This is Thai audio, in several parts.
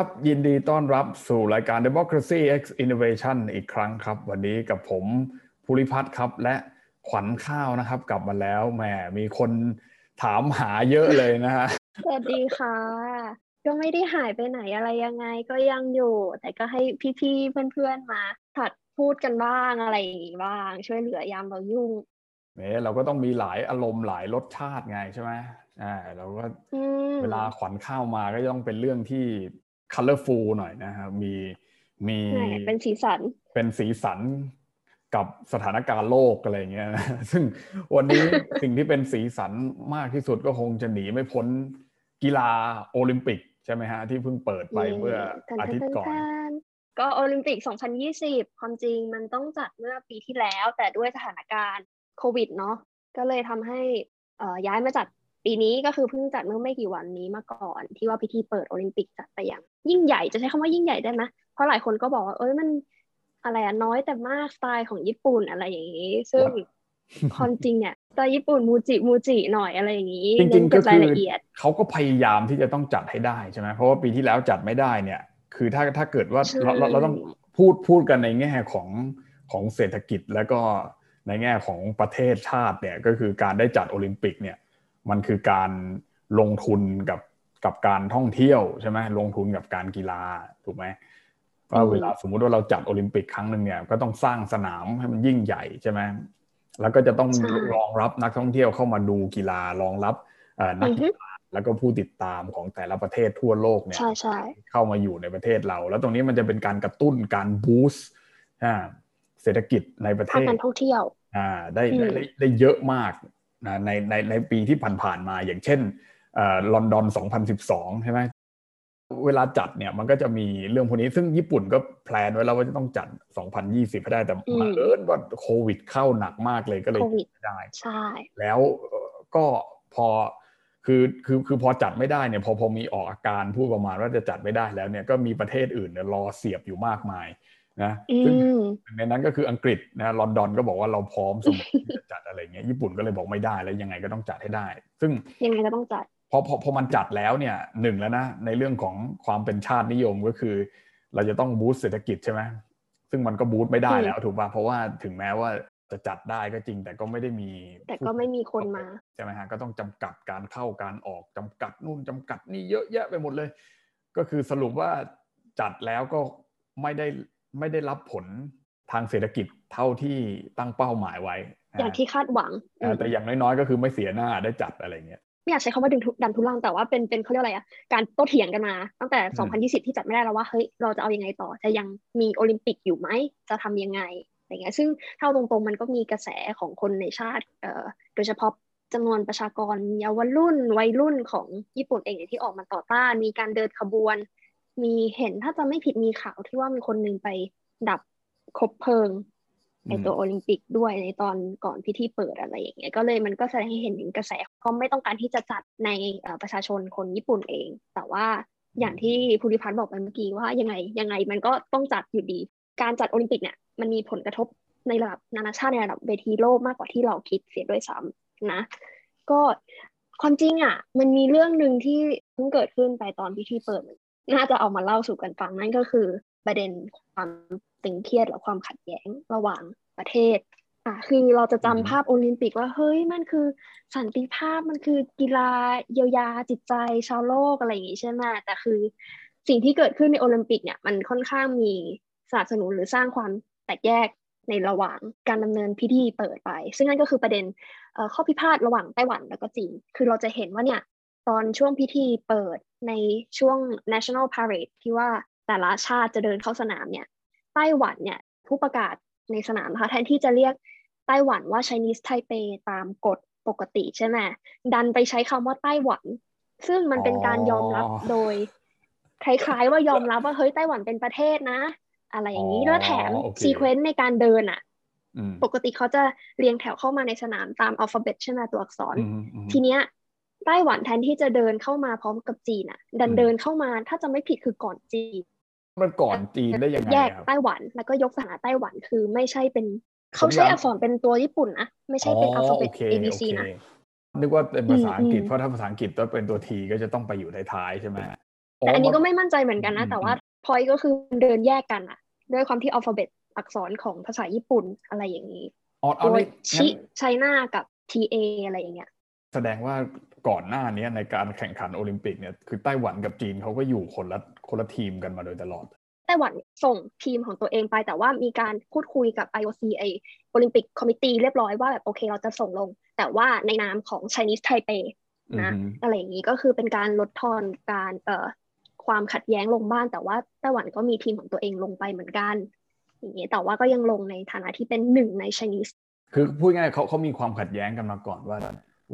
สวัสดีครับ ยินดีต้อนรับสู่รายการ Democracy X Innovation อีกครั้งครับ วันนี้กับผมภูริพัฒน์ครับ และขวัญข้าวนะครับ กลับมาแล้วแหมมีคนถามหาเยอะเลยนะฮะสวัสดีค่ะ ก็ไม่ได้หายไปไหนอะไรยังไงก็ยังอยู่ แต่ก็ให้พี่ๆเพื่อนๆมาถัดพูดกันบ้างอะไรอย่างงี้บ้าง ช่วยเหลือยามเรายุ่งเนี่ยเราก็ต้องมีหลายอารมณ์หลายรสชาติไงใช่ไหมอ่าเราก็อืมเวลาขวัญข้าวมาก็ต้องเป็นเรื่องที่ colorful หน่อยนะครับมีมีแหมเป็นสีสัน เป็นสีสันกับสถานการณ์โลกอะไรอย่างเงี้ยนะซึ่งวันนี้สิ่งที่เป็นสีสันมากที่สุดก็คงจะหนีไม่พ้นกีฬาโอลิมปิกใช่ไหมฮะ ที่เพิ่งเปิดไปเมื่ออาทิตย์ก่อน ก็โอลิมปิก 2020 ความจริงมันต้องจัดเมื่อปีที่แล้ว แต่ด้วยสถานการณ์โควิดเนาะก็เลยทำให้เอ่อย้ายมาจัด ปีนี้ก็คือเพิ่งจัดเมื่อไม่กี่วันนี้มาก่อน ที่ว่าพิธีเปิดโอลิมปิกจัดไปอย่างยิ่งใหญ่จะใช้คำว่ายิ่งใหญ่ได้ไหมเพราะหลายคนก็บอกว่าเอ้ยมันอะไรอะน้อยแต่มากสไตล์ของญี่ปุ่นอะไรอย่างนี้ ซึ่งความจริงเนี่ยสไตล์ญี่ปุ่นมูจิมูจิหน่อยอะไรอย่างนี้จริงๆเน้นเก็ก็บรายคือละเอียดเขาก็พยายามที่จะต้องจัดให้ได้ใช่ไหมเพราะว่าปีที่แล้วจัดไม่ได้เนี่ย คือถ้าถ้าเกิดว่าใช่เราเราเราต้องพูดพูดกันในแง่ของของเศรษฐกิจแล้วก็ในแง่ของประเทศชาติเนี่ยก็คือการได้จัดโอลิมปิกเนี่ย มันคือการลงทุนกับกับการท่องเที่ยวใช่ไหมลงทุนกับการกีฬาถูกไหมว่าเวลาสมมุติว่าเราจัดโอลิมปิกครั้งหนึ่งเนี่ยก็ต้องสร้างสนามให้มันยิ่งใหญ่ใช่ไหมแล้วก็จะต้องใช่รองรับนักท่องเที่ยวเข้ามาดูกีฬารองรับเอ่อนักอือฮึกีฬาแล้วก็ผู้ติดตามของแต่ละประเทศทั่วโลกเนี่ยใช่ใช่เข้ามาอยู่ในประเทศเรา แล้วตรงนี้มันจะเป็นการกระตุ้นการบูสต์อ่าเศรษฐกิจในประเทภาคศการท่องเที่ยวอ่าได้อืมได้ได้ได้เยอะมาก นะในในในปีที่ผ่านๆมา อย่างเช่นเอ่อลอนดอน 2012 ใช่ไหมเวลาจัดเนี่ยมันก็จะมีเรื่องพวกนี้ ซึ่งญี่ปุ่นก็แพลนไว้แล้วว่าจะต้องจัด 2020 ให้ได้แต่อืมมาเอิญว่าโควิดเข้าหนักมากเลยก็เลยโควิดไม่ได้ใช่แล้วเอ่อก็พอคือคือคือพอจัดไม่ได้เนี่ยพอพอมีออกอาการพูดประมาณว่าจะจัดไม่ได้แล้วเนี่ยก็มีประเทศอื่นเนี่ยรอเสียบอยู่มากมาย นะอืซึ่งมหนึ่งในนั้นก็คืออังกฤษนะลอนดอนก็บอกว่าเราพร้อมเสมอที่จะจัดอะไรเงี้ยญี่ปุ่นก็เลยบอกไม่ได้แล้วยังไงก็ต้องจัดให้ได้ ซึ่งยังไงก็ต้องจัดพอพอพอมันจัดแล้วเนี่ยหนึ่งแล้วนะในเรื่องของความเป็นชาตินิยมก็คือ เราจะต้องบูสต์เศรษฐกิจใช่ไหมซึ่งมันก็บูสต์ไม่ได้อืมแล้วถูกป่ะเพราะว่าถึงแม้ว่าจะจัดได้ก็จริง แต่ก็ไม่ได้มี แต่ก็ไม่มีคนมาใช่ไหมฮะก็ต้องจำกัดการเข้าการออกจำกัดนู่นจำกัดนี่เยอะแยะไปหมดเลย ก็คือสรุปว่าจัดแล้วก็ไม่ได้ ไม่ได้รับผลทางเศรษฐกิจเท่าที่ตั้งเป้าหมายไว้ อย่างที่คาดหวังอ่าแต่อย่างน้อยๆ ก็คือไม่เสียหน้าได้จัดอะไรเงี้ยไม่อยากใช้คำว่าดึงทุดันทุลังแต่ว่าเป็นเป็นเขาเรียกอะไรอะการโต้เถียงกันมาตั้งแต่อืม2020 ที่จัดไม่ได้แล้วว่าเฮ้ยเราจะเอายังไงต่อ จะยังมีโอลิมปิกอยู่ไหมจะทำยังไงอะไรเงี้ยซึ่งถ้าเอาตรงๆมันก็มีกระแสของคนในชาติเอ่อโดยเฉพาะจำนวนประชากรเยาวรุ่นวัยรุ่นของญี่ปุ่นเองเนี่ยที่ออกมาต่อต้านมีการเดินขบวน มีเห็นถ้าจะไม่ผิดมีข่าวที่ว่ามีคนหนึงไปดับคบเพลิงไอตัวโอลิมปิกด้วยในตอนก่อนพิธีเปิดอะไรอย่างเงี้ยก็เลยมันก็แสดงให้เห็นถึงกระแสเขาไม่ต้องการที่จะจัดในเอ่อประชาชนคนญี่ปุ่นเอง แต่ว่าอย่างที่ภูริพัฒน์บอกไปเมื่อกี้ว่ายังไงยังไงมันก็ต้องจัดอยู่ดี การจัดโอลิมปิกเนี่ยมันมีผลกระทบในระดับนานาชาติในระดับเวทีโลกมากกว่าที่เราคิดเสียด้วยซ้ำนะ ก็ความจริงอะ มันมีเรื่องหนึ่งที่เพิ่งเกิดขึ้นไปตอนพิธีเปิด น่าจะเอามาเล่าสู่กันฟังนั่นก็คือ ประเด็นความตึงเครียดและความขัดแย้งระหว่างประเทศอะคือเราจะจำอือฮึภาพโอลิมปิกว่าเฮ้ยมันคือสันติภาพมันคือกีฬาเยียวยาจิตใจชาวโลกอะไรอย่างงี้ใช่ไหมแต่คือสิ่งที่เกิดขึ้นในโอลิมปิกเนี่ยมันค่อนข้างมีสนับสนุนหรือสร้างความแตกแยกในระหว่างการดำเนินพิธีเปิดไป ซึ่งนั่นก็คือประเด็นเอ่อข้อพิพาทระหว่างไต้หวันแล้วก็จีนคือเราจะเห็นว่าเนี่ย ตอนช่วงพิธีเปิดในช่วง national parade ที่ว่าแต่ละชาติจะเดินเข้าสนามเนี่ยไต้หวันเนี่ยผู้ประกาศในสนามนะคะแทนที่จะเรียกไต้หวันว่า Chinese Taipei ตามกฎปกติใช่ไหมดันไปใช้คำว่าไต้หวัน ซึ่งมันเป็นการยอมรับอ๋อโดยคล้ายๆว่ายอมรับว่าเฮ้ยไต้หวันเป็นประเทศนะ อะไรอย่างนี้แล้วแถมโอเคซีเควนต์ในการเดินอะอืมปกติเขาจะเรียงแถวเข้ามาในสนามตามอัลฟาเบตใช่ไหมตัวอักษรอืมอืมทีเนี้ย ไต้หวันแทนที่จะเดินเข้ามาพร้อมกับจีนอะ ดันอืมเดินเข้ามาถ้าจะไม่ผิดคือก่อนจีน มันก่อนจีนได้ยังไงแยกครับไต้หวันแล้วก็ยกสถานะไต้หวันคือไม่ใช่เป็นผมเขาใช้อยากอักษรเป็นตัวญี่ปุ่นนะไม่ใช่เป็นอัลฟาเบตโค A B C โอเคนะนึกว่าเป็นภาษาอังกฤษอืมเพราะถ้าภาษาอังกฤษต้องเป็นตัวทีก็จะต้องไปอยู่ท้ายๆใช่ไหมแต่อันนี้ก็ไม่มั่นใจเหมือนกันนะ แต่ว่าพอยก็คือเดินแยกกันอะด้วยความที่อัลฟาเบตอักษรของภาษาญี่ปุ่นอะไรอย่างนี้โดยชิไชน่ากับ TA อะไรอย่างเงี้ยแสดงว่า ก่อนหน้านี้ในการแข่งขันโอลิมปิกเนี่ยคือไต้หวันกับจีนเขาก็อยู่คนละคนละทีมกันมาโดยตลอดไต้หวันส่งทีมของตัวเองไปแต่ว่ามีการพูดคุยกับ IOC ไอ Olympic Committee เรียบร้อยว่าแบบโอเคเราจะส่งลง แต่ว่าในนามของ Chinese Taipei นะอะไรอย่างนี้ก็คือเป็นการลดทอนการเอ่อความขัดแย้งลงบ้างแต่ว่าไต้หวันก็มีทีมของตัวเองลงไปเหมือนกันอย่างนี้แต่ว่าก็ยังลงในฐานะที่เป็นหนึ่งใน Chinese คือพูดง่ายเขาเขามีความขัดแย้งกันมาก่อนว่า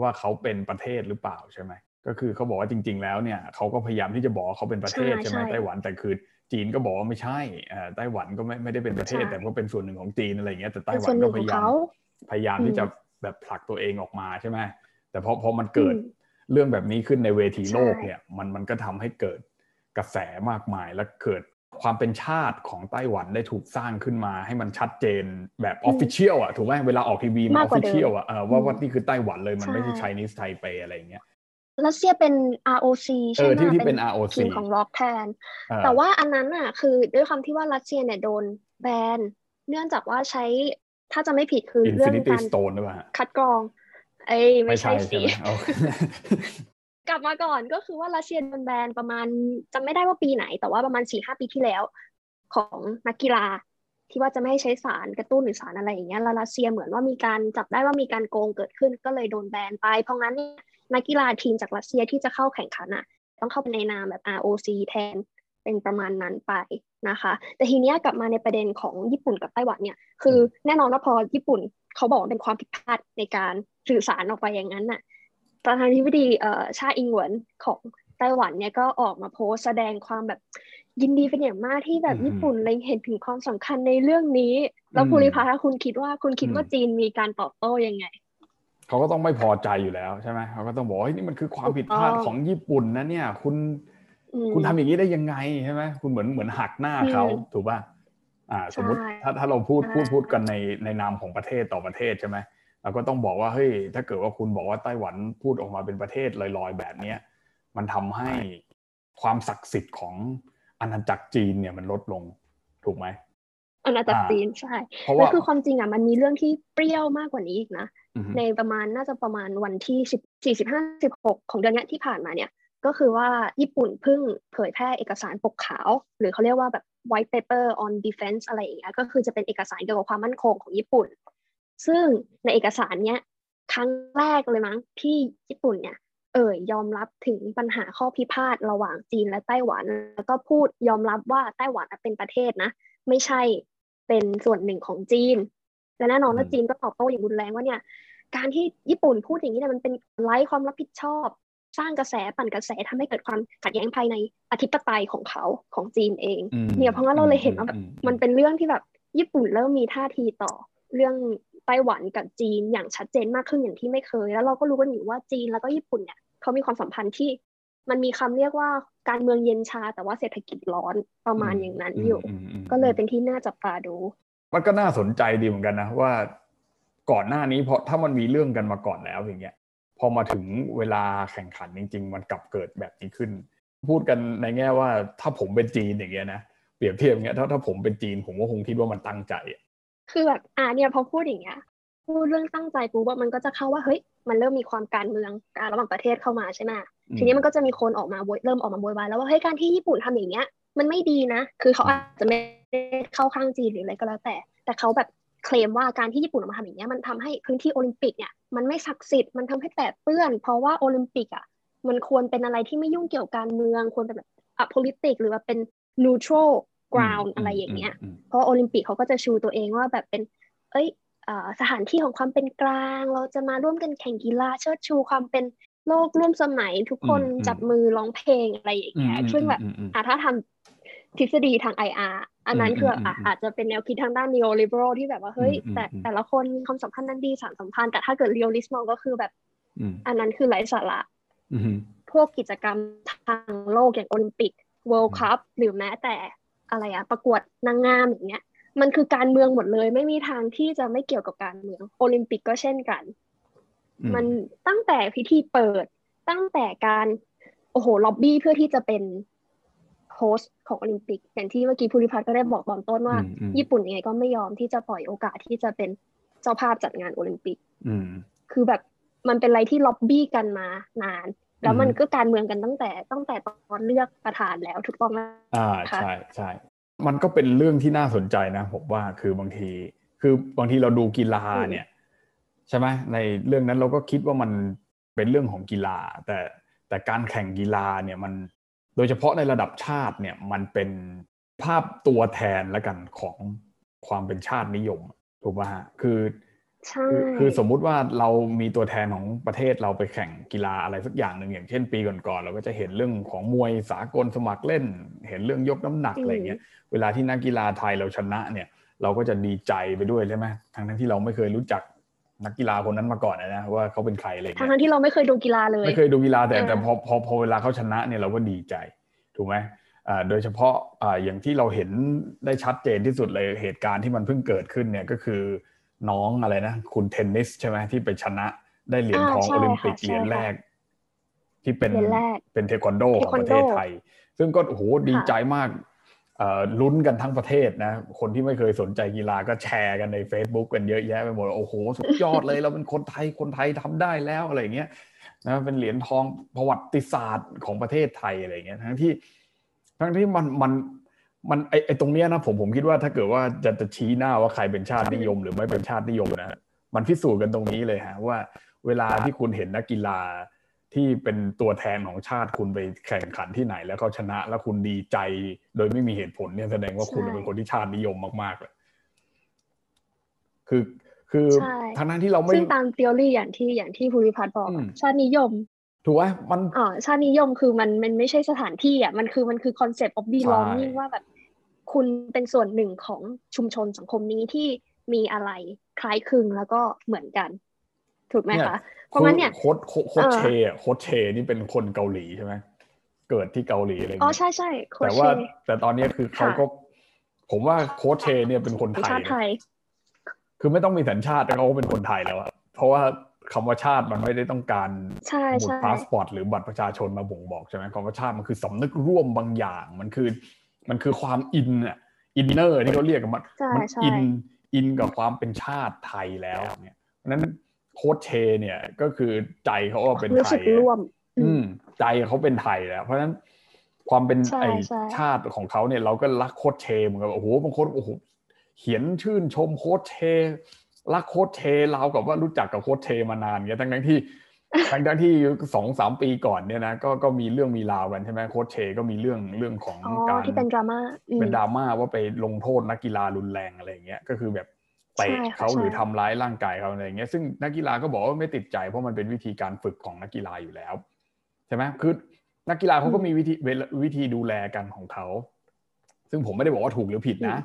ว่าเขาเป็นประเทศหรือเปล่าใช่ไหมก็คือเขาบอกว่าจริง ๆ แล้วเนี่ยเขาก็พยายามที่จะบอกเขาเป็นประเทศใช่ไหมไต้หวันแต่คือจีนก็บอกว่าไม่ใช่ไต้หวันก็ไม่ไม่ได้เป็นประเทศ แต่ก็เป็นส่วนหนึ่งของจีนอะไรเงี้ยแต่ไต้หวันก็พยายามพยายามที่จะแบบผลักตัวเองออกมาใช่ไหมแต่พอพอมันเกิดเรื่องแบบนี้ขึ้นในเวทีโลกเนี่ยมันมันก็ทำให้เกิดกระแสมากมายและเกิด ความเป็นชาติของไต้หวันได้ถูกสร้างขึ้นมาให้มันชัดเจนแบบ official อะถูกไหมเวลาออกทีวีมัน official อะว่าว่านี่คือไต้หวันเลยมันไม่ใช่ไชนีสไทเปอะไรเงี้ยรัสเซียเป็น ROC ใช่ไหมที่ที่เป็น ROC ทีมของล็อกแทน แต่ว่าอันนั้นอะคือด้วยความที่ว่ารัสเซียเนี่ยโดนแบนเนื่องจากว่าใช้ถ้าจะไม่ผิดคือเรื่องการคัดกรอง เอ้ไม่ใช่สิ กลับมาก่อนก็คือว่ารัสเซียโดนแบนประมาณจำไม่ได้ว่าปีไหน แต่ว่าประมาณสี่ห้าปีที่แล้ว ของนักกีฬาที่ว่าจะไม่ให้ใช้สารกระตุ้นหรือสารอะไรอย่างเงี้ยแล้วรัสเซียเหมือนว่ามีการจับได้ว่ามีการโกงเกิดขึ้นก็เลยโดนแบนไปเพราะงั้นเนี่ยนักกีฬาทีมจากรัสเซียที่จะเข้าแข่งขันอะ ต้องเข้าไปในนามแบบ ROC แทนเป็นประมาณนั้นไปนะคะ แต่ทีเนี้ยกลับมาในประเด็นของญี่ปุ่นกับไต้หวันเนี่ย คือแน่นอนว่าพอญี่ปุ่นเขาบอกเป็นความผิดพลาดในการสื่อสารออกไปอย่างนั้นน่ะ ประธานาธิบดีเอ่อชาอิงเหวินของไต้หวันเนี่ยก็ออกมาโพสแสดงความแบบยินดีเป็นอย่างมากที่แบบญี่ปุ่นเล็งเห็นถึงความสำคัญในเรื่องนี้ แล้วภูริพัฒน์คุณคิดว่าคุณคิดว่าจีนมีการตอบโต้ยังไงเขาก็ต้องไม่พอใจอยู่แล้วใช่ไหมเขาก็ต้องบอกว่านี่มันคือความผิดพลาดของญี่ปุ่นนะเนี่ย คุณคุณทำอย่างนี้ได้ยังไงใช่ไหมคุณเหมือนเหมือนหักหน้าเขาถูกป่ะอ่า สมมติถ้าถ้าเราพูดพูดพูดกันในในนามของประเทศต่อประเทศใช่ไหมเรา ก็ต้องบอกว่าเฮ้ยถ้าเกิดว่าคุณบอกว่าไต้หวันพูดออกมาเป็นประเทศลอยๆแบบเนี้ยมันทำให้ความศักดิ์สิทธิ์ของอาณาจักรจีนเนี่ยมันลดลงถูกไหมอาณาจักรจีนใช่แล้วคือความจริงอะมันมีเรื่องที่เปรี้ยวมากกว่านี้อีกนะ ในประมาณน่าจะประมาณวันที่สิบสี่สิบห้าสิบหกของเดือนนี้ที่ผ่านมาเนี่ย ก็คือว่าญี่ปุ่นเพิ่งเผยแพร่เอกสารปกขาว หรือเขาเรียกว่าแบบ white paper on defense อะไรอย่างเงี้ยก็คือจะเป็นเอกสารเกี่ยวกับความมั่นคงของญี่ปุ่น ซึ่งในเอกสารเนี้ยครั้งแรกเลยมั้งที่ญี่ปุ่นเนี่ยเอ่ยยอมรับถึงปัญหาข้อพิพาทระหว่างจีนและไต้หวัน แล้วก็พูดยอมรับว่าไต้หวันเป็นประเทศนะ ไม่ใช่เป็นส่วนหนึ่งของจีน และแน่นอนว่าจีนก็ตอบโต้อย่างรุนแรงว่าเนี่ย การที่ญี่ปุ่นพูดอย่างนี้เนี่ยมันเป็นไร้ความรับผิดชอบ สร้างกระแสปั่นกระแสทำให้เกิดความขัดแย้งภายในอธิปไตยของเขาของจีนเอง เนี่ยเพราะว่าเราเลยเห็นว่าแบบมันเป็นเรื่องที่แบบญี่ปุ่นเริ่มมีท่าทีต่อเรื่อง ไต้หวันกับจีนอย่างชัดเจนมากขึ้นอย่างที่ไม่เคย แล้วเราก็รู้กันอยู่ว่าจีนแล้วก็ญี่ปุ่นเนี่ยเขามีความสัมพันธ์ที่มันมีคำเรียกว่าการเมืองเย็นชา แต่ว่าเศรษฐกิจร้อนประมาณอย่างนั้นอยู่ ก็เลยเป็นที่น่าจับตาดู มันก็น่าสนใจดีเหมือนกันนะว่า ก่อนหน้านี้เพราะถ้ามันมีเรื่องกันมาก่อนแล้วอย่างเงี้ยพอมาถึงเวลาแข่งขันจริง ๆ มันกลับเกิดแบบนี้ขึ้น พูดกันในแง่ว่าถ้าผมเป็นจีนอย่างเงี้ยนะเปรียบเทียบอย่างเงี้ยถ้าถ้าผมเป็นจีนผมก็คงคิดว่ามันตั้งใจ คือแบบอ่าเนี่ยพอพูดอย่างเงี้ยพูดเรื่องตั้งใจปุ๊บว่ามันก็จะเข้าว่าเฮ้ยมันเริ่มมีความการเมืองการระหว่างประเทศเข้ามาใช่ไหมทีนี้มันก็จะมีคนออกมาเริ่มออกมาโวยวายแล้วว่าเฮ้ยการที่ญี่ปุ่นทำอย่างเงี้ย มันไม่ดีนะ คือเขาอาจจะไม่เข้าข้างจีนหรืออะไรก็แล้วแต่ แต่เขาแบบเคลมว่าการที่ญี่ปุ่นออกมาทำอย่างนี้มันทำให้พื้นที่โอลิมปิกเนี่ยมันไม่ศักดิ์สิทธิ์มันทำให้แปดเปื้อน เพราะว่าโอลิมปิกอะมันควรเป็นอะไรที่ไม่ยุ่งเกี่ยวกับการเมืองควรเป็นแบบอะ politics หรือว่าเป็น neutral ground อะไรอย่างเงี้ย เพราะโอลิมปิกเขาก็จะชูตัวเองว่าแบบเป็น เอ้ยสถานที่ของความเป็นกลาง เราจะมาร่วมกันแข่งกีฬาเชิดชูความเป็นโลกร่วมสมัยทุกคนจับมือร้องเพลงอะไรอย่างเงี้ยซึ่งแบบถ้าทำทฤษฎีทาง IR อันนั้นคืออาจจะเป็นแนวคิดทางด้าน neoliberal ที่แบบว่าเฮ้ยแต่แต่ละคนมีความสัมพันธ์นั้นดีสารสัมพันธ์แต่ถ้าเกิด realist มองก็คือแบบ อันนั้นคือไร้สาระพวกกิจกรรมทางโลกอย่างโอลิมปิก World Cup หรือแม้แต่ อะไรอะประกวดนางงามอย่างเงี้ย มันคือการเมืองหมดเลย ไม่มีทางที่จะไม่เกี่ยวกับการเมือง โอลิมปิกก็เช่นกัน มันตั้งแต่พิธีเปิด ตั้งแต่การโอ้โหล็อบบี้เพื่อที่จะเป็น host ของโอลิมปิก อย่างที่เมื่อกี้ภูริพัฒน์ก็ได้บอกตอนต้นว่า ญี่ปุ่นยังไงก็ไม่ยอมที่จะปล่อยโอกาสที่จะเป็นเจ้าภาพจัดงานโอลิมปิกคือแบบมันเป็นอะไรที่ล็อบบี้กันมานาน แล้วมันก็การเมืองกันตั้งแต่ตั้งแต่ตอนเลือกประธานแล้วถูกต้องไหมอ่าใช่ใช่มันก็เป็นเรื่องที่น่าสนใจนะผมว่าคือบางที คือบางทีเราดูกีฬาเนี่ย ใช่ไหมในเรื่องนั้นเราก็คิดว่ามันเป็นเรื่องของกีฬา แต่แต่การแข่งกีฬาเนี่ยมันโดยเฉพาะในระดับชาติเนี่ยมันเป็นภาพตัวแทนละกันของความเป็นชาตินิยมถูกป่ะฮะคือ คือสมมุติว่าเรามีตัวแทนของประเทศเราไปแข่งกีฬาอะไรสักอย่างหนึ่งอย่างเช่นปีก่อนๆเราก็จะเห็นเรื่องของมวยสากลสมัครเล่น เห็นเรื่องยกน้ำหนักอะไรเงี้ยเวลาที่นักกีฬาไทยเราชนะเนี่ย เราก็จะดีใจไปด้วยใช่ไหมทั้งทั้งที่เราไม่เคยรู้จักนักกีฬาคนนั้นมาก่อนนะว่าเขาเป็นใครอะไรเงี้ยทั้งที่เราไม่เคยดูกีฬาเลยไม่เคยดูกีฬาแต่แต่พอพอพอเวลาเขาชนะเนี่ยเราก็ดีใจถูกไหมโดยเฉพาะอย่างที่เราเห็นได้ชัดเจนที่สุดเลยเหตุการณ์ที่มันเพิ่งเกิดขึ้นเนี่ยก็คือ น้องอะไรนะ คุณเทนนิสใช่ไหมที่ไปชนะได้เหรียญทองโอลิมปิกเหรียญแรก ที่เป็นเป็นเทควันโดของประเทศไทย ซึ่งก็โอ้โหดีใจมากลุ้นกันทั้งประเทศนะ คนที่ไม่เคยสนใจกีฬาก็แชร์กันใน Facebook กันเยอะแยะไปหมดโอ้โห สุดยอดเลยเราเป็นคนไทยคนไทยทำได้แล้วอะไรเงี้ยนะเป็นเหรียญทองประวัติศาสตร์ของประเทศไทยอะไรเงี้ยทั้งที่ทั้งที่มันมัน มันไอไอตรงเนี้ยนะผมผมคิดว่าถ้าเกิดว่าจะจะชี้หน้าว่าใครเป็นชาตินิยม หรือไม่เป็นชาตินิยมนะมันพิสูจน์กันตรงนี้เลยฮะว่า เวลาที่คุณเห็นนักกีฬาที่เป็นตัวแทนของชาติคุณไปแข่งขันที่ไหน แล้วเขาชนะแล้วคุณดีใจ โดยไม่มีเหตุผลเนี่ยแสดงว่าคุณเป็นคนที่ชาตินิยมมากๆเลยคือคือทั้งนั้นที่เราไม่ซึ่งตามทฤษฎีอย่างที่อย่างที่ภูริพัฒน์บอกชาตินิยมถูกไหมมันอ๋อชาตินิยมคือมันมันไม่ใช่สถานที่อะมันคือมันคือคอนเซปต์ of belonging ว่าแบบ คุณเป็นส่วนหนึ่งของชุมชนสังคมนี้ที่มีอะไรคล้ายคลึงแล้วก็เหมือนกัน ถูกไหมคะ เพราะงั้นเนี่ยโค้ดโค้ดเชอะโค้ดเชนี่เป็นคนเกาหลีใช่ไหมเกิดที่เกาหลีอะไรอ๋อใช่ใช่แต่ว่าแต่ตอนนี้คือเขาก็ ผมว่าโค้ชเชเนี่ยเป็นคนไทย คือไม่ต้องมีสัญชาติแต่เขาเป็นคนไทยแล้วอะเพราะว่าคำว่าชาติมันไม่ได้ต้องการบุตรพาสปอร์ตหรือบัตรประชาชนมาบ่งบอกใช่ไหมคำว่าชาติมันคือสำนึกร่วมบางอย่างมันคือ มันคือความ in อะ inner ที่เขาเรียกกันมันมัน in in กับความเป็นชาติไทยแล้วเนี่ยนั้นโค้ชเชเนี่ยก็คือใจเขาก็เป็นไทยอืมใจเขาเป็นไทยแล้ว เพราะฉะนั้นความเป็นไอชาติของเขาเนี่ยเราก็รักโค้ชเชเหมือนกับโอ้โหบางคนโอ้โหเขียนชื่นชมโค้ชเชรักโค้ชเชเรากับว่ารู้จักกับโค้ชเชมานานเงี้ยทั้งทั้งที่ ทั้งทั้งที่สองสามปีก่อนเนี่ยนะก็ก็มีเรื่องมีราวกันใช่ไหมโค้ชเชก็มีเรื่องเรื่องของการที่เป็นดราม่าเป็นดราม่าว่าไปลงโทษนักกีฬารุนแรงอะไรเงี้ยก็คือแบบเตะเขาหรือทำร้ายร่างกายเขาอะไรเงี้ยซึ่งนักกีฬาก็บอกว่าไม่ติดใจเพราะมันเป็นวิธีการฝึกของนักกีฬาอยู่แล้วใช่ไหมคือนักกีฬาเขาก็มีวิธีวิธีดูแลกันของเขา ซึ่งผมไม่ได้บอกว่าถูกหรือผิดนะ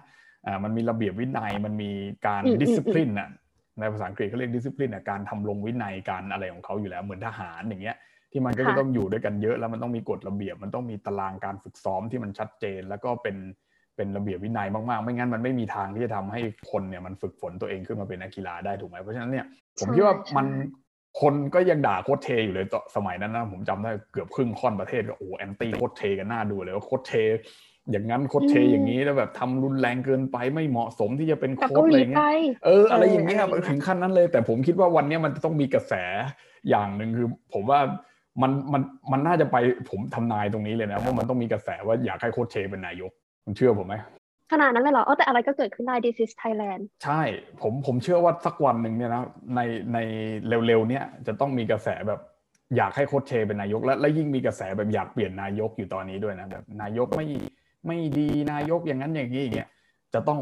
อ่ามันมีระเบียบวินัยมันมีการดิสซิ p ลินอะ ในภาษาอังกฤษเขาเรียกดิสซิ p ลินอะการทำลงวินัยการอะไรของเขาอยู่แล้วเหมือนทหารอย่างเงี้ยที่มันก็จะต้องอยู่ด้วยกันเยอะแล้วมันต้องมีกฎระเบียบ มันต้องมีตารางการฝึกซ้อมที่มันชัดเจน แล้วก็เป็นเป็นระเบียบวินัยมากๆ ไม่งั้นมันไม่มีทางที่จะทำให้คนเนี่ยมันฝึกฝนตัวเองขึ้นมาเป็นนักกีฬาได้ถูกไหมเพราะฉะนั้นเนี่ยผมคิดว่ามันคนก็ยังด่าโค้ชเชอยู่เลยต่อสมัยนั้นนะผมจำได้เกือบครึ่งค่อนประเทศก็โอ้ anti โค้ชเชกันน่าดูเลยว่าโค้ชเช อย่างนั้นโคชเชอย่างนี้แล้วแบบทำรุนแรงเกินไปไม่เหมาะสมที่จะเป็นโค้ชอะไรเงี้ยเอออะไรอย่างเงี้ยถึงขั้นนั้นเลย แต่ผมคิดว่าวันนี้มันจะต้องมีกระแสอย่างหนึ่งคือ ผมว่ามันมันมันน่าจะไปผมทำนายตรงนี้เลยนะว่ามันต้องมีกระแสว่าอยากให้โคชเชเป็นนายกคุณเชื่อผมไหมขนาดนั้นเลยเหรอเออแต่อะไรก็เกิดขึ้นได้ this is Thailand ใช่ผมผมเชื่อว่าสักวันหนึ่งเนี่ยนะในในเร็วๆเนี้ยจะต้องมีกระแสแบบอยากให้โคชเชเป็นนายก และและยิ่งมีกระแสแบบอยากเปลี่ยนนายกอยู่ตอนนี้ด้วยนะแบบนายกไม่ ไม่ดีนายกอย่างนั้นอย่างนี้อย่างเงี้ยจะต้อง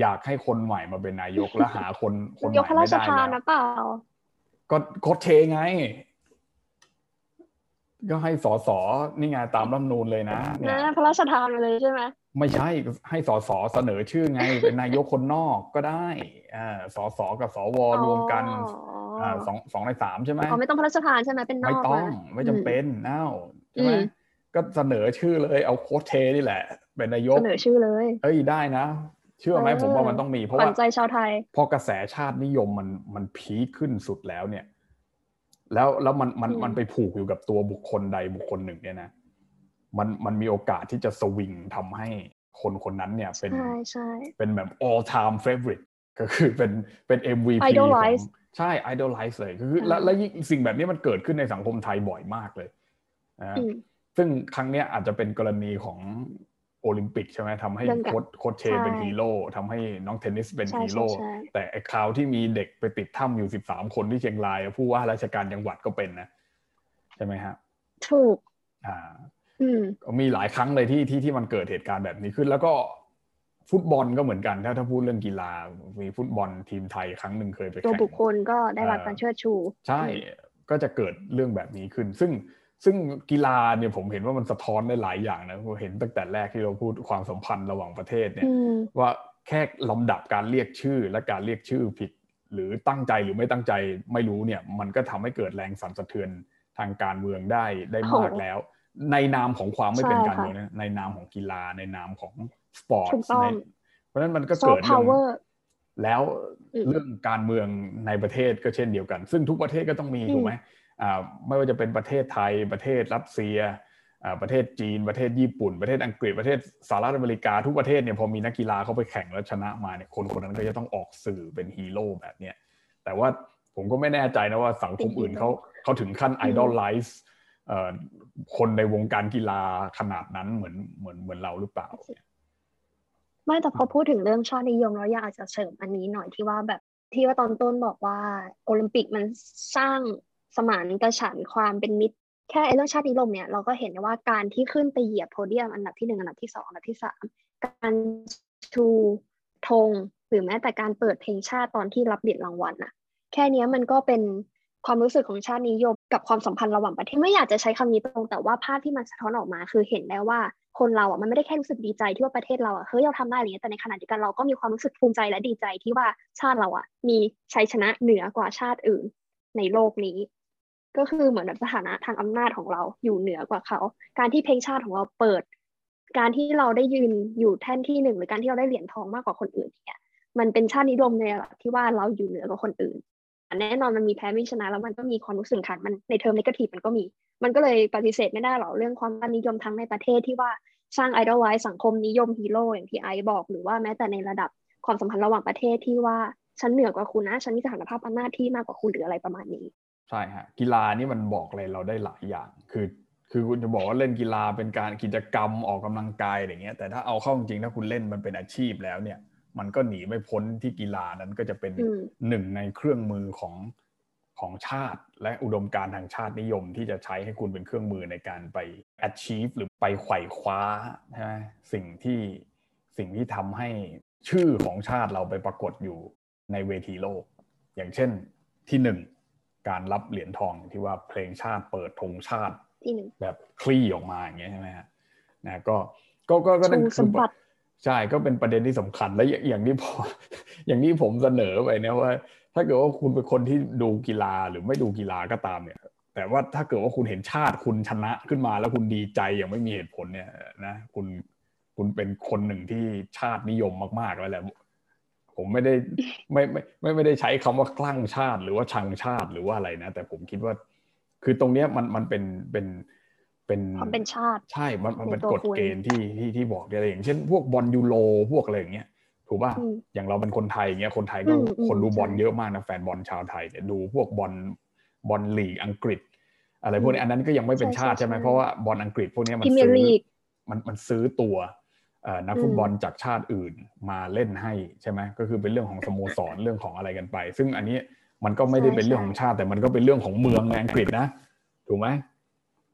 อยากให้คนใหม่มาเป็นนายกแล้วหาคนคนใหม่ไม่ได้แล้วเปล่าก็โคเชไง ก็ให้สอสอนี่ไงตามรัฐนูนเลยนะนะพระราชทานเลยใช่ไหมไม่ใช่ให้สอสอเสนอชื่อไง เป็นนายกคนนอกก็ได้อ่าสอสอกับสวรวมกันอ่าสองสองในสามใช่ไหมอ๋อไม่ต้องพระราชทานใช่ไหมเป็นนอกไม่ต้องไม่จำเป็นเอ้าใช่ไหม ก็เสนอชื่อเลยเอาโค้ชเทนี่แหละ เป็นนายกเสนอชื่อเลยเอ้ยได้นะ เชื่อไหมผมว่ามันต้องมี เพราะว่าใจชาวไทย พอกระแสชาตินิยมมันมันพีคขึ้นสุดแล้วเนี่ย แล้วแล้วมันมันมันไปผูกอยู่กับตัวบุคคลใดบุคคลหนึ่งเนี่ยนะมันมันมีโอกาสที่จะสวิงทำให้คนคนนั้นเนี่ยเป็นใช่ใช่เป็นแบบ all time favorite ก็คือเป็นเป็น MVP ของ Idolize ใช่ idolize เลยคือและอ่าและยิ่งสิ่งแบบนี้มันเกิดขึ้นในสังคมไทยบ่อยมากเลยนะอืม ซึ่งครั้งเนี้ยอาจจะเป็นกรณีของโอลิมปิกใช่ไหมทำให้เรื่องกับโค้ชโค้ชเชใช่เป็นฮีโร่ทำให้น้องเทนนิสเป็นใช่ฮีโร่ใช่ใช่แต่ไอ้คราวที่มีเด็กไปติดถ้ำอยู่สิบสามคนที่เชียงรายอะผู้ว่าราชการจังหวัดก็เป็นนะ ใช่ไหมฮะถูกอ่าอืมก็มีหลายครั้งเลยที่ที่ที่มันเกิดเหตุการณ์แบบนี้ขึ้น แล้วก็ฟุตบอลก็เหมือนกัน ถ้าถ้าพูดเรื่องกีฬา มีฟุตบอลทีมไทยครั้งหนึ่งเคยไปตัวแข่งบุคคลก็ได้รับการเชิดชู ใช่ก็จะเกิดเรื่องแบบนี้ขึ้น ซึ่ง ซึ่งกีฬาเนี่ยผมเห็นว่ามันสะท้อนได้หลายอย่างนะผมเห็นตั้งแต่แรกที่เราพูดความสัมพันธ์ระหว่างประเทศเนี่ยอืมว่าแค่ลำดับการเรียกชื่อและการเรียกชื่อผิด หรือตั้งใจหรือไม่ตั้งใจไม่รู้เนี่ย มันก็ทำให้เกิดแรงสั่นสะเทือนทางการเมืองได้ได้มากโอ้แล้ว ในนามของความไม่เป็นใช่การค่ะเมืองนะในนามของกีฬาในนามของสปอร์ตถูกต้องเพราะฉะนั้นมันก็เกิดเรื่อง soft power แล้วอืมเรื่องการเมืองในประเทศก็เช่นเดียวกัน ซึ่งทุกประเทศก็ต้องมีอืมถูกไหมอ่า ไม่ว่าจะเป็นประเทศไทย ประเทศรัสเซียอ่าประเทศจีน ประเทศญี่ปุ่น ประเทศอังกฤษ ประเทศสหรัฐอเมริกา ทุกประเทศเนี่ยพอมีนักกีฬาเข้าไปแข่งแล้วชนะมาเนี่ย คนคนนั้นก็จะต้องออกสื่อเป็นฮีโร่แบบเนี้ย แต่ว่าผมก็ไม่แน่ใจนะว่าสังคมอื่นเขาเขาถึงขั้นไอดอลไลซ์คนในวงการกีฬาขนาดนั้นเหมือนเหมือนเหมือนเราหรือเปล่า ไม่แต่พอพูดถึงเรื่องชาตินิยมแล้วอยากจะเสริมอันนี้หน่อยที่ว่าแบบที่ว่าตอนต้นบอกว่าโอลิมปิกมันสร้าง สมานกระฉันความเป็นมิตร แค่ไอ้เรื่องชาตินิยมเนี่ยเราก็เห็นได้ว่าการที่ขึ้นไปเหยียบโพเดียมอันดับที่หนึ่งอันดับที่สองอันดับที่สามการชูธงหรือแม้แต่การเปิดเพลงชาติตอนที่รับเหรียญรางวัลน่ะ แค่นี้มันก็เป็นความรู้สึกของชาตินิยมกับความสัมพันธ์ระหว่างประเทศไม่อยากจะใช้คำนี้ตรงแต่ว่าภาพที่มันสะท้อนออกมา คือเห็นได้ว่าคนเราอะมันไม่ได้แค่รู้สึกดีใจที่ว่าประเทศเราอะเฮ้ยเราทำได้อะไรเงี้ยแต่ในขณะเดียวกันเราก็มีความรู้สึกภูมิใจและดีใจที่ว่าชาติเราอะมีชัยชนะเหนือกว่าชาติอื่นในโลกนี้ ก็คือเหมือนแบบสถานะทางอำนาจของเราอยู่เหนือกว่าเขา การที่เพลงชาติของเราเปิด การที่เราได้ยืนอยู่แท่นที่หนึ่งหรือการที่เราได้เหรียญทองมากกว่าคนอื่นเนี่ยมันเป็นชาตินิยมในระดับที่ว่าเราอยู่เหนือกว่าคนอื่น แน่นอนมันมีแพ้ไม่ชนะแล้วมันก็มีความรู้สึกขันมันในเทอมนกาทีฟมันก็มี มันก็เลยปฏิเสธไม่ได้หรอกเรื่องความนิยมทั้งในประเทศที่ว่าสร้างไอดอลไลซ์สังคมนิยมฮีโร่อย่างที่ไอบอก หรือว่าแม้แต่ในระดับความสัมพันธ์ระหว่างประเทศที่ว่าฉันเหนือกว่าคุณนะฉันมีสถานภาพอำนาจที่มากกว่าคุณหรืออะไรประมาณนี้ ใช่ฮะกีฬานี่มันบอกอะไรเราได้หลายอย่าง คือคือคุณจะบอกว่าเล่นกีฬาเป็นการกิจกรรมออกกำลังกายอะไรเงี้ยแต่ถ้าเอาเข้าจริงๆถ้าคุณเล่นมันเป็นอาชีพแล้วเนี่ย มันก็หนีไม่พ้นที่กีฬานั้นก็จะเป็นอืมหนึ่งในเครื่องมือของของชาติ และอุดมการณ์ทางชาตินิยมที่จะใช้ให้คุณเป็นเครื่องมือในการไป achieve หรือไปไขว่คว้าใช่ไหมสิ่งที่สิ่งที่ทำให้ชื่อของชาติเราไปปรากฏอยู่ในเวทีโลก อย่างเช่นที่หนึ่ง การรับเหรียญทองที่ว่าเพลงชาติเปิดธงชาติที่หนึ่งแบบคลี่ออกมาอย่างเงี้ยใช่ไหมฮะนะก็ก็ก็ก็นั่นชูคืสอมบัติใช่ก็เป็นประเด็นที่สำคัญและอย่างอย่างที่พออย่างที่ผมเสนอไปนะว่า ถ้าเกิดว่าคุณเป็นคนที่ดูกีฬาหรือไม่ดูกีฬาก็ตามเนี่ย แต่ว่าถ้าเกิดว่าคุณเห็นชาติคุณชนะขึ้นมาแล้วคุณดีใจอย่างไม่มีเหตุผลเนี่ยนะคุณคุณเป็นคนหนึ่งที่ชาตินิยมมากๆแล้วแหละ ผมไม่ได้ไม่ไม่ไม่ไม่ได้ใช้คำว่าคลั่งชาติ หรือว่าชังชาติหรือว่าอะไรนะ แต่ผมคิดว่า คือตรงเนี้ยมันมันเป็นเป็นเป็นความเป็นชาติ ใช่ มันมันเป็นในตัวกฎคุณเกณฑ์ที่ที่ที่บอกได้เลยอย่างเช่น พวกบอลยูโรพวกอะไรอย่างเงี้ยถูกป่ะอืมอย่างเราเป็นคนไทยอย่างเงี้ยคนไทยก็อืมอืมคนดูบอลใช่เยอะมากนะแฟนบอลชาวไทยเนี่ยดูพวกบอลบอลลีกอังกฤษ อะไรพวกนี้อันนั้นก็ยังไม่เป็นใช่ชาติใช่ใช่ไหมใช่เพราะว่าบอลอังกฤษพวกเนี้ยมันพรีเมียร์ซื้อลีกมันมันซื้อตัวเอ่อ นักอืมฟุตบอลจากชาติอื่นมาเล่นให้ใช่ไหมก็คือเป็นเรื่องของสโมสรเรื่องของอะไรกันไป ซึ่งอันนี้มันก็ไม่ได้เป็นเรื่องของชาติแต่มันก็เป็นเรื่องของเมืองในอังกฤษนะ ถูกไหม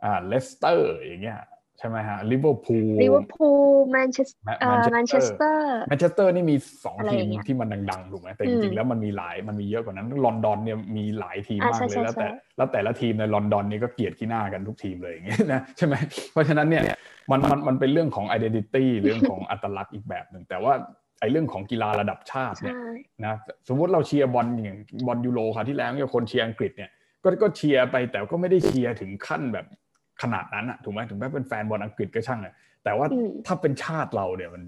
อ่าเลสเตอร์อย่างเงี้ยใช่ไหมฮะลิเวอร์พูลลิเวอร์พูล แมนเชสแมเอ่อแมนเชสเตอร์แมนเชสเตอร์นี่มีสองอะไรทีมอย่างเงี้ยที่มันดังๆถูกไหมแต่อืมจริงๆแล้วมันมีหลายมันมีเยอะกว่านั้นลอนดอนเนี่ยมีหลายทีมอ่ามากใช่เลยใช่แล้วแต่ใช่แล้วแต่ละทีมในลอนดอนนี่ก็เกลียดขี้หน้ากันทุกทีมเลยอย่างเงี้ยนะใช่ไหมเพราะฉะนั้นเนี่ยมันมันมันเป็นเรื่องของ identity เรื่องของอัตลักษณ์อีกแบบหนึ่งแต่ว่าไอ้เรื่องของกีฬาระดับชาติเนี่ยใช่นะสมมติเราเชียร์บอลอย่างบอลยูโรครั้งที่แล้วเนี่ยคนเชียร์อังกฤษเนี่ยก็ก็เชียร์ไปแต่ก็ไม่ได้เชียร์ถึงขั้นแบบขนาดนั้นอะถูกไหมถึงแม้เป็นแฟนบอลอังกฤษก็ช่างอะ แต่ว่าอืมถ้าเป็นชาติเราเนี่ยมัน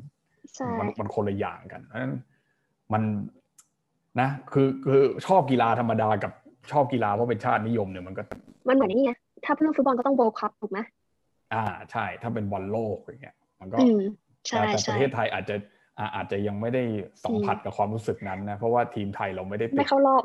ใช่มันมันคนละอย่างกันเพราะฉะนั้นมันนะ คือคือชอบกีฬาธรรมดากับชอบกีฬาเพราะเป็นชาตินิยมเนี่ยมันก็ มันเหมือนนี่ไงถ้าเรื่องฟุตบอลก็ต้องโบว์คัพถูกไหมอ่าใช่ ถ้าเป็นบอลโลกอย่างเงี้ย มันก็อืมใช่แต่ปใช่ระเทศไทยอาจจะอ่าอาจจะยังไม่ได้สัมผัสกับความรู้สึกนั้นนะ เพราะว่าทีมไทยเราไม่ได้ติไม่ดเข้ารอบ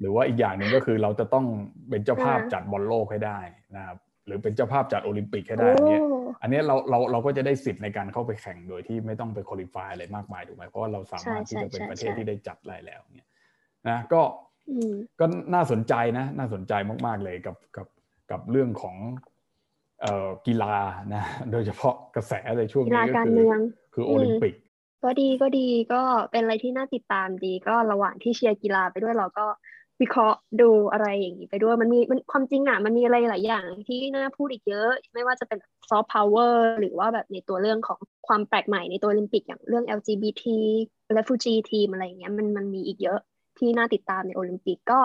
หรือว่าอีกอย่างหนึ่งก็คือเราจะต้องเป็นเจ้าภาพอ่าจัดบอลโลกให้ได้นะครับ หรือเป็นเจ้าภาพจัดโอลิมปิกให้โอ้ได้อันเนี้ยอันเนี้ยเราเราเราก็จะได้สิทธิ์ในการเข้าไปแข่งโดยที่ไม่ต้องไปคุริฟายอะไรมากมายถูกไหมเพราะว่าเราสามารถที่จะเป็นประเทศที่ได้จัดอะไรแล้วเนี่ยนะก็อืมก็น่าสนใจนะน่าสนใจมาก ๆเลยกับกับกับเรื่องของเอ่อกีฬานะโดยเฉพาะกระแสในช่วงกีนี้ฬาก็การคือเมืองคือโอลิมปิก ก็ดีก็ดีก็เป็นอะไรที่น่าติดตามดีก็ระหว่างที่เชียร์กีฬาไปด้วยเราก็ วิเคราะห์ดูอะไรอย่างนี้ไปด้วยมันมีมันความจริงอะมันมีอะไรหลายอย่างที่น่าพูดอีกเยอะ ไม่ว่าจะเป็นซอฟต์พาวเวอร์หรือว่าแบบในตัวเรื่องของความแปลกใหม่ในตัวโอลิมปิกอย่างเรื่อง LGBT refugee team อะไรอย่างเงี้ยมันมันมีอีกเยอะที่น่าติดตามในโอลิมปิกก็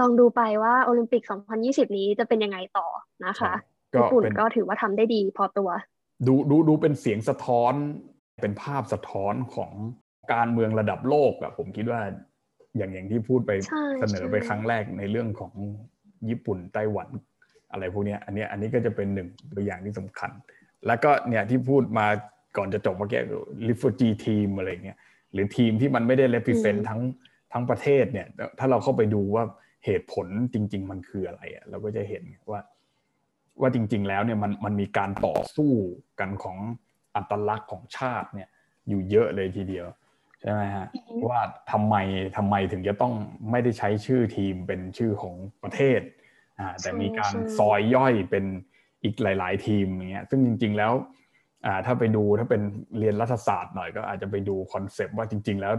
ลองดูไปว่าโอลิมปิก 2020 นี้จะเป็นยังไงต่อนะคะก็ญี่ปุ่นเป็นก็ถือว่าทำได้ดีพอตัว ดูดูดูเป็นเสียงสะท้อนเป็นภาพสะท้อนของการเมืองระดับโลกอะผมคิดว่า อย่างอย่างที่พูดไปใช่เสนอไปใช่ครั้งแรกในเรื่องของญี่ปุ่นไต้หวันอะไรพวกเนี้ยอันเนี้ยอันนี้ก็จะเป็นหนึ่งตัวอย่างที่สำคัญ แล้วก็เนี่ยที่พูดมาก่อนจะจบเมื่อกี้ลิฟ u จีทีมอะไรเงี้ยหรือทีมที่มันไม่ได้ represent ทั้งทั้งประเทศเนี่ย ถ้าเราเข้าไปดูว่าเหตุผลจริง ๆ มันคืออะไรอะเราก็จะเห็นว่า ว่าจริง ๆ แล้วเนี่ยมันมันมีการต่อสู้กันของอัตลักษณ์ของชาติเนี่ยอยู่เยอะเลยทีเดียว ใช่ไหมฮะอือฮึว่าทำไมทำไมถึงจะต้องไม่ได้ใช้ชื่อทีมเป็นชื่อของประเทศอ่าแต่มีการซอยย่อยเป็นอีกหลาย ๆ ทีมอย่างเงี้ยซึ่งจริง ๆ แล้วอ่าถ้าไปดูถ้าเป็นเรียนรัฐศาสตร์หน่อยก็อาจจะไปดู concept ว่าจริง ๆ แล้ว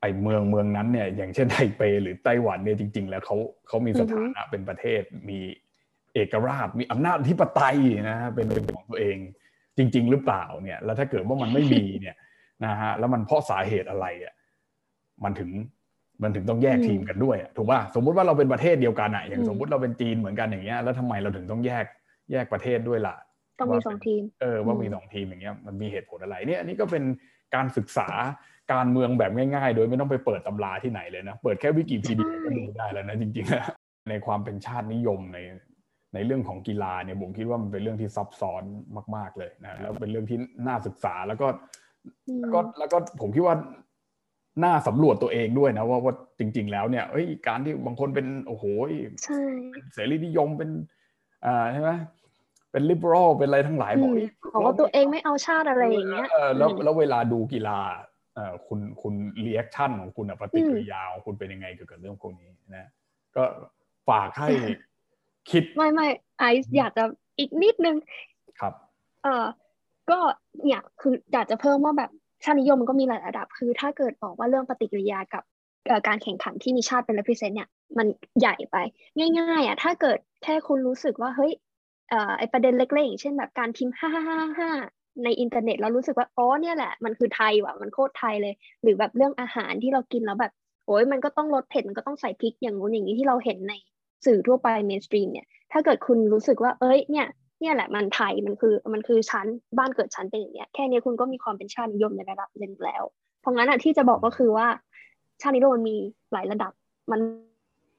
ไอ้เมืองเมืองนั้นเนี่ยอย่างเช่นไทเปหรือไต้หวันเนี่ยจริง ๆ แล้วเขาเขามีสถานะเป็นประเทศมีเอกราชมีอำนาจอธิปไตยนะฮะเป็นเป็นของตัวเองจริง ๆ หรือเปล่าเนี่ยแล้วถ้าเกิดว่ามันไม่มีเนี่ย นะฮะแล้วมันเพราะสาเหตุอะไรอะมันถึงมันถึงต้องแยกอืมทีมกันด้วยอะถูกป่ะสมมุติว่าเราเป็นประเทศเดียวกันอะอย่างอืมสมมุติเราเป็นจีนเหมือนกันอย่างเงี้ยแล้วทำไมเราถึงต้องแยกแยกประเทศด้วยล่ะต้องมีสองทีมเออว่าอืมมีสองทีมอย่างเงี้ยมันมีเหตุผลอะไรเนี่ยอันนี้ก็เป็นการศึกษาการเมืองแบบง่ายๆ โดยไม่ต้องไปเปิดตำราที่ไหนเลยนะเปิดแค่วิกิพีเดียก็ดูได้แล้วนะจริงๆแล้วในความเป็นชาตินิยมในในเรื่องของกีฬาเนี่ยผมคิดว่ามันเป็นเรื่องที่ซับซ้อนมาก ๆเลยนะแล้วเป็นเรื่องที่น่าศึกษาแล้วก็อืมแล้ว ก็แล้วก็ผมคิดว่าน่าสำรวจตัวเองด้วยนะว่าว่าจริง ๆ แล้วเนี่ยเอ้ยการที่บางคนเป็นโอ้โหใช่เป็นเสรีนิยมเป็นอ่าใช่ไหมเป็น liberal เป็นอะไรทั้งหลายอืมบอกเอ้ยบอกว่าตัวเองไม่เอาชาติอะไรอย่างเงี้ยเออแล้วอืมแล้วเวลาดูกีฬาเออคุณคุณ reaction ของคุณอะปฏิกิริยาของคุณเป็นยังไงเกี่ยวกับเรื่องพวกนี้นะ ก็ฝากให้คิด ไม่ไม่ไอซ์อยากจะอีกนิดนึงครับ เออ ก็เนี่ยคืออยากจะเพิ่มว่าแบบชาตินิยมมันก็มีหลายระดับ คือถ้าเกิดบอกว่าเรื่องปฏิกิริยากับการแข่งขันที่มีชาติเป็น represent เนี่ยมันใหญ่ไป ง่ายๆอะถ้าเกิดแค่คุณรู้สึกว่าเฮ้ยไอประเด็นเล็กๆอย่างเช่นแบบการพิมพ์ห้าห้าห้าห้าในอินเทอร์เน็ตแล้วรู้สึกว่าอ๋อเนี่ยแหละมันคือไทยว่ะมันโคตรไทยเลย หรือแบบเรื่องอาหารที่เรากินแล้วแบบโอ้ยมันก็ต้องรสเผ็ดมันก็ต้องใส่พริกอย่างงู้นอย่างนี้ที่เราเห็นในสื่อทั่วไป mainstream เนี่ยถ้าเกิดคุณรู้สึกว่าเอ้ยเนี่ย เนี่ยแหละมันไทยมันคือมันคือชั้นบ้านเกิดชั้นเป็นอย่างเนี้ยแค่นี้คุณก็มีความเป็นชาตินิยมในระดับหนึ่งแล้ว เพราะงั้นอะที่จะบอกก็คือว่าชาตินิยมมันมีหลายระดับ มัน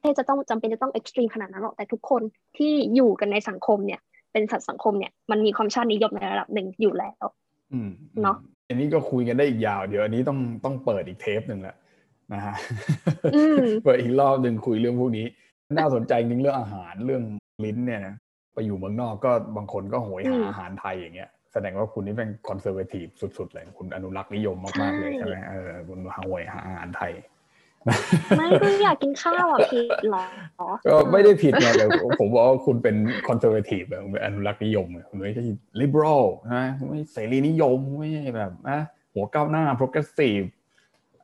ไม่จะต้องจำเป็นจะต้อง extreme ขนาดนั้นหรอกแต่ทุกคนที่อยู่กันในสังคมเนี่ย เป็นสัตว์สังคมเนี่ยมันมีความชาตินิยมในระดับหนึ่งอยู่แล้วอืมเนอะอันนี้ก็คุยกันได้อีกยาว เดี๋ยวอันนี้ต้องต้องเปิดอีกเทปหนึ่งแหละนะฮะอืมเปิดอีกรอบหนึ่งคุยเรื่องพวกนี้ น่าสนใจจริงเรื่องอาหารเรื่องลิ้นเนี่ยนะ ไปอยู่เมืองนอกก็บางคนก็โหยหาอืมอาหารไทยอย่างเงี้ยแสดงว่าคุณนี่เป็นคอนเซอร์เวทีฟสุด ๆ เลย คุณอนุรักษ์นิยมมาก ๆ เลยใช่ใช่ไหมเออคุณหาโหยหาอาหารไทยไม่ก็อยากกินข้าวอะพี่หรอก็ไม่ได้ผิดไงแต่ผมบอกว่าคุณเป็นคอนเซอร์เวทีฟแบบเป็นอนุรักษ์นิยมไงคุณไม่ใช่ลิเบอรัลนะคุณไม่เสรีนิยมไม่ใช่แบบนะหัวก้าวหน้าโปรเกรสซีฟ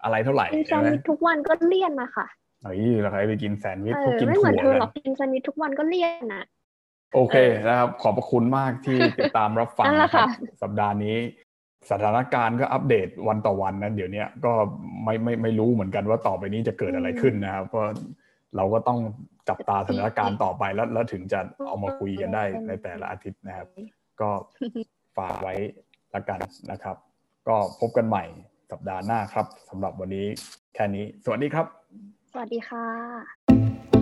อะไรเท่าไหร่กินแซใช่นไหมด์วิชทุกวันก็เลี่ยนนะคะเฮ้ยเราใครไปกินแซนด์วิชเอพวกอกินไม่เหมืถั่อนวเธอกัหรอกนกินแซนด์วิชทุกวันก็เลี่ยนนะ โอเคนะครับ ขอบพระคุณมากที่ติดตามรับฟังนั่นแหละนะครับค่ะสัปดาห์นี้ สถานการณ์ก็อัปเดตวันต่อวันนะเดี๋ยวเนี้ยก็ไม่ไม่ไม่รู้เหมือนกันว่าต่อไปนี้จะเกิดอะไรขึ้นนะครับเพราะเราก็ต้องจับตาสถานการณ์ต่อไปแล้วแล้วถึงจะเอามาคุยกันได้ในแต่ละอาทิตย์นะครับ ก็ฝากไว้ละกันนะครับ ก็พบกันใหม่สัปดาห์หน้าครับสำหรับวันนี้แค่นี้ สวัสดีครับ สวัสดีค่ะ